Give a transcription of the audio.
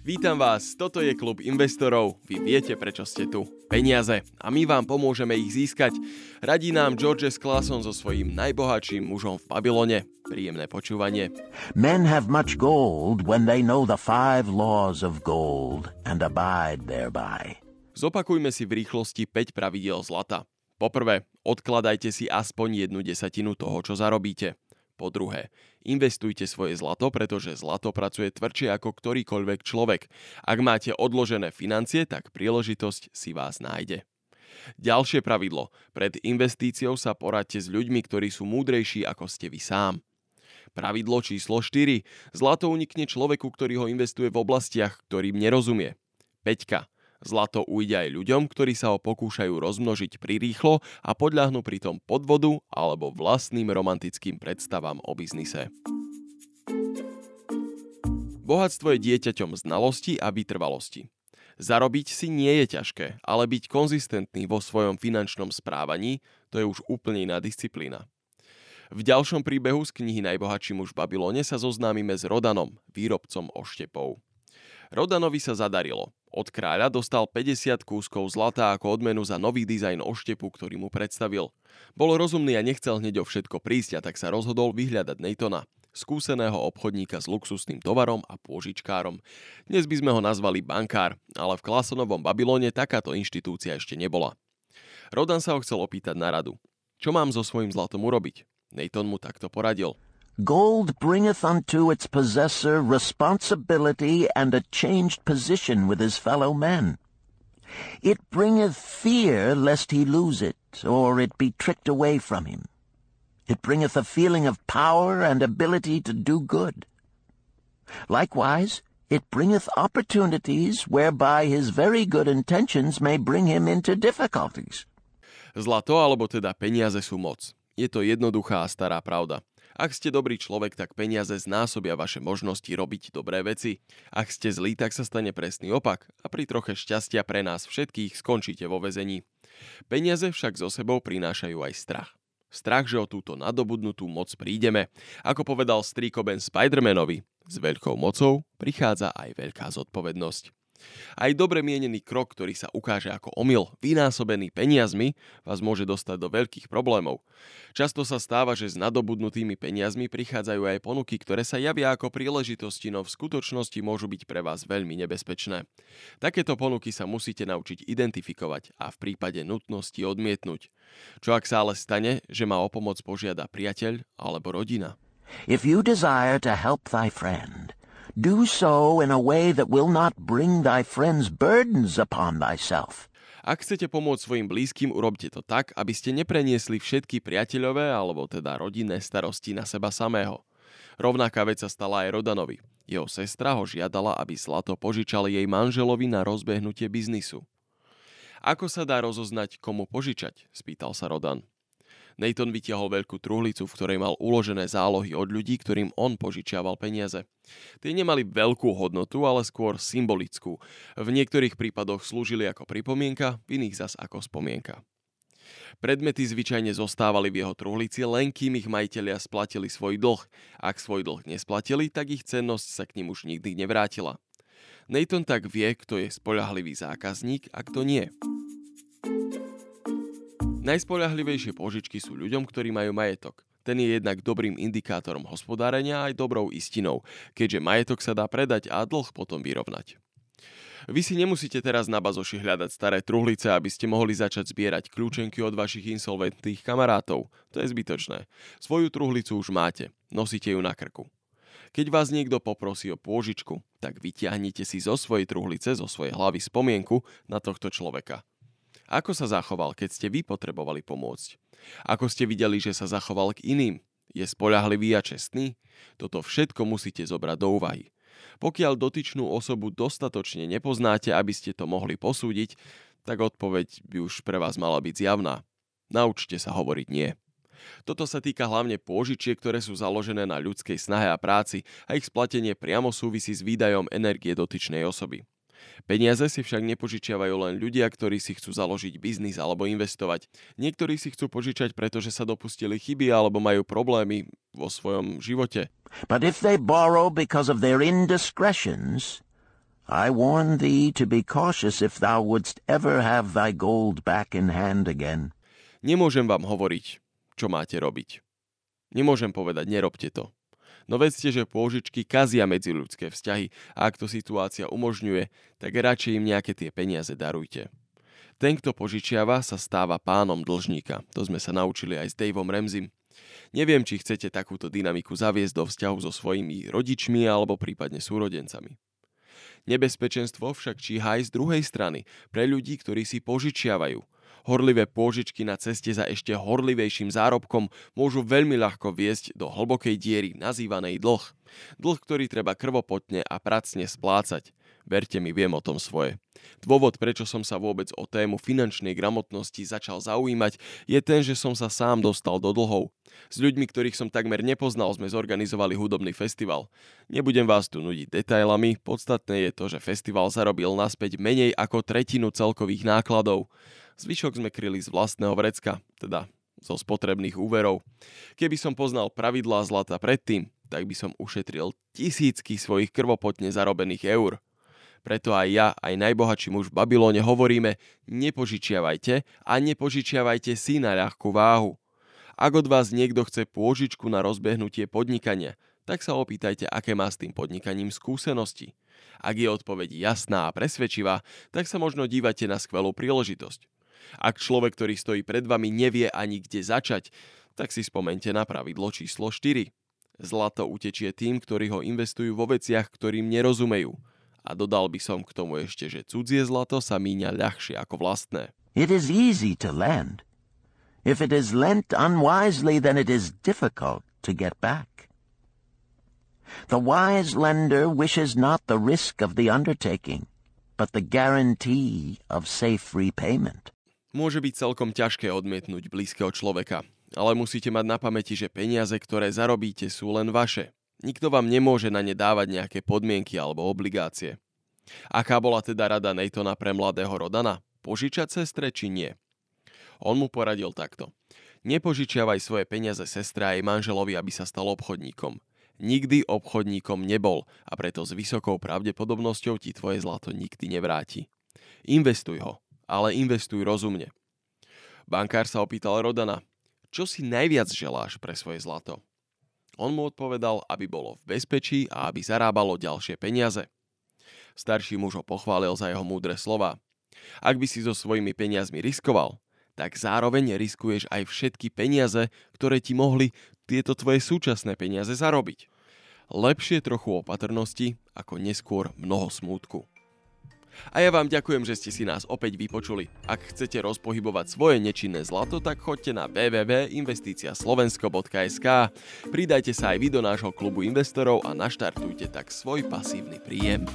Vítam vás, toto je klub investorov. Vy viete, prečo ste tu. Peniaze. A my vám pomôžeme ich získať. Radí nám George S. Clason so svojím najbohatším mužom v Babylone. Príjemné počúvanie. Men have much gold when they know the five laws of gold and abide thereby. Zopakujme si v rýchlosti 5 pravidiel zlata. Poprvé, odkladajte si aspoň jednu desatinu toho, čo zarobíte. Po druhé, investujte svoje zlato, pretože zlato pracuje tvrdšie ako ktorýkoľvek človek. Ak máte odložené financie, tak príležitosť si vás nájde. Ďalšie pravidlo. Pred investíciou sa poradte s ľuďmi, ktorí sú múdrejší ako ste vy sám. Pravidlo číslo 4. Zlato unikne človeku, ktorý ho investuje v oblastiach, ktorým nerozumie. Peťka. Zlato ujde aj ľuďom, ktorí sa ho pokúšajú rozmnožiť prirýchlo a podľahnú pritom podvodu alebo vlastným romantickým predstavám o biznise. Bohatstvo je dieťaťom znalosti a vytrvalosti. Zarobiť si nie je ťažké, ale byť konzistentný vo svojom finančnom správaní to je už úplne iná disciplína. V ďalšom príbehu z knihy Najbohatší muž v Babylone sa zoznámime s Rodanom, výrobcom oštepov. Rodanovi sa zadarilo. Od kráľa dostal 50 kúskov zlata ako odmenu za nový dizajn oštepu, ktorý mu predstavil. Bol rozumný a nechcel hneď o všetko prísť a tak sa rozhodol vyhľadať Natona, skúseného obchodníka s luxusným tovarom a pôžičkárom. Dnes by sme ho nazvali bankár, ale v Klasonovom Babylone takáto inštitúcia ešte nebola. Rodan sa ho chcel opýtať na radu. Čo mám so svojím zlatom urobiť? Nathan mu takto poradil – Gold bringeth unto its possessor responsibility and a changed position with his fellow men. It bringeth fear lest he lose it, or it be tricked away from him. It bringeth a feeling of power and ability to do good. Likewise, it bringeth opportunities whereby his very good intentions may bring him into difficulties. Zlato alebo teda peniaze sú moc. Je to jednoduchá stará pravda. Ak ste dobrý človek, tak peniaze znásobia vaše možnosti robiť dobré veci. Ak ste zlí, tak sa stane presný opak a pri troche šťastia pre nás všetkých skončíte vo vezení. Peniaze však zo sebou prinášajú aj strach. Strach, že o túto nadobudnutú moc prídeme. Ako povedal strýko Ben Spidermanovi, s veľkou mocou prichádza aj veľká zodpovednosť. Aj dobre mienený krok, ktorý sa ukáže ako omyl, vynásobený peniazmi, vás môže dostať do veľkých problémov. Často sa stáva, že s nadobudnutými peniazmi prichádzajú aj ponuky, ktoré sa javia ako príležitosti, no v skutočnosti môžu byť pre vás veľmi nebezpečné. Takéto ponuky sa musíte naučiť identifikovať a v prípade nutnosti odmietnúť. Čo ak sa ale stane, že ma o pomoc požiada priateľ alebo rodina? If you desire to help thy friend, do so in a way that will not bring thy friends burdens upon thyself. Ak chcete pomôcť svojim blízkym, urobte to tak, aby ste nepreniesli všetky priateľové alebo teda rodinné starosti na seba samého. Rovnaká vec sa stala aj Rodanovi. Jeho sestra ho žiadala, aby zlato požičal jej manželovi na rozbehnutie biznisu. Ako sa dá rozoznať, komu požičať? spýtal sa Rodan. Nathan vytiahol veľkú truhlicu, v ktorej mal uložené zálohy od ľudí, ktorým on požičiaval peniaze. Tie nemali veľkú hodnotu, ale skôr symbolickú. V niektorých prípadoch slúžili ako pripomienka, v iných zas ako spomienka. Predmety zvyčajne zostávali v jeho truhlici, len kým ich majiteľia splatili svoj dlh. Ak svoj dlh nesplatili, tak ich cennosť sa k ním už nikdy nevrátila. Nathan tak vie, kto je spoľahlivý zákazník a kto nie. Najspoľahlivejšie požičky sú ľuďom, ktorí majú majetok. Ten je jednak dobrým indikátorom hospodárenia aj dobrou istinou, keďže majetok sa dá predať a dlh potom vyrovnať. Vy si nemusíte teraz na bazoši hľadať staré truhlice, aby ste mohli začať zbierať kľúčenky od vašich insolventných kamarátov. To je zbytočné. Svoju truhlicu už máte, nosíte ju na krku. Keď vás niekto poprosí o pôžičku, tak vytiahnite si zo svojej truhlice, zo svojej hlavy spomienku na tohto človeka. Ako sa zachoval, keď ste vy potrebovali pomôcť? Ako ste videli, že sa zachoval k iným? Je spoľahlivý a čestný? Toto všetko musíte zobrať do úvahy. Pokiaľ dotyčnú osobu dostatočne nepoznáte, aby ste to mohli posúdiť, tak odpoveď by už pre vás mala byť zjavná. Naučte sa hovoriť nie. Toto sa týka hlavne pôžičiek, ktoré sú založené na ľudskej snahe a práci a ich splatenie priamo súvisí s výdajom energie dotyčnej osoby. Peniaze si však nepožičiavajú len ľudia, ktorí si chcú založiť biznis alebo investovať. Niektorí si chcú požičať, pretože sa dopustili chyby alebo majú problémy vo svojom živote. But if they borrow because of their indiscretions, I warn thee to be cautious if thou wouldst ever have thy gold back in hand again. Nemôžem vám hovoriť, čo máte robiť. Nemôžem povedať, nerobte to. No vedzte, že pôžičky kazia ľudské vzťahy a ak to situácia umožňuje, tak radšej im nejaké tie peniaze darujte. Ten, kto požičiava, sa stáva pánom dlžníka. To sme sa naučili aj s Daveom Remzim. Neviem, či chcete takúto dynamiku zaviesť do vzťahu so svojimi rodičmi alebo prípadne súrodencami. Nebezpečenstvo však číha aj z druhej strany pre ľudí, ktorí si požičiavajú – Horlivé pôžičky na ceste za ešte horlivejším zárobkom môžu veľmi ľahko viesť do hlbokej diery nazývanej dlh. Dlh, ktorý treba krvopotne a pracne splácať. Verte mi, viem o tom svoje. Dôvod, prečo som sa vôbec o tému finančnej gramotnosti začal zaujímať, je ten, že som sa sám dostal do dlhov. S ľuďmi, ktorých som takmer nepoznal, sme zorganizovali hudobný festival. Nebudem vás tu nudiť detailami, podstatné je to, že festival zarobil naspäť menej ako tretinu celkových nákladov. Zvyšok sme kryli z vlastného vrecka, teda zo spotrebných úverov. Keby som poznal pravidlá zlata predtým, tak by som ušetril tisícky svojich krvopotne zarobených eur. Preto aj ja, aj najbohatší muž v Babylone hovoríme, nepožičiavajte a nepožičiavajte si na ľahkú váhu. Ak od vás niekto chce pôžičku na rozbehnutie podnikania, tak sa opýtajte, aké má s tým podnikaním skúsenosti. Ak je odpoveď jasná a presvedčivá, tak sa možno dívate na skvelú príležitosť. Ak človek, ktorý stojí pred vami, nevie ani kde začať, tak si spomente na pravidlo číslo 4. Zlato utečie tým, ktorí ho investujú vo veciach, ktorým nerozumejú. A dodal by som k tomu ešte, že cudzie zlato sa míňa ľahšie ako vlastné. It is easy to lend. If it is lent unwisely, then it is difficult to get back. The wise lender wishes not the risk of the undertaking, but the guarantee of safe repayment. Môže byť celkom ťažké odmietnúť blízkeho človeka, ale musíte mať na pamäti, že peniaze, ktoré zarobíte, sú len vaše. Nikto vám nemôže na ne dávať nejaké podmienky alebo obligácie. Aká bola teda rada Natona pre mladého Rodana? Požičať sestre či nie? On mu poradil takto. Nepožičiavaj svoje peniaze sestre a jej manželovi, aby sa stal obchodníkom. Nikdy obchodníkom nebol a preto s vysokou pravdepodobnosťou ti tvoje zlato nikdy nevráti. Investuj ho, ale investuj rozumne. Bankár sa opýtal Rodana, čo si najviac želáš pre svoje zlato? On mu odpovedal, aby bolo v bezpečí a aby zarábalo ďalšie peniaze. Starší muž ho pochválil za jeho múdre slova. Ak by si so svojimi peniazmi riskoval, tak zároveň riskuješ aj všetky peniaze, ktoré ti mohli tieto tvoje súčasné peniaze zarobiť. Lepšie trochu opatrnosti, ako neskôr mnoho smútku. A ja vám ďakujem, že ste si nás opäť vypočuli. Ak chcete rozpohybovať svoje nečinné zlato, tak choďte na www.investiciaslovensko.sk, pridajte sa aj vy do nášho klubu investorov a naštartujte tak svoj pasívny príjem.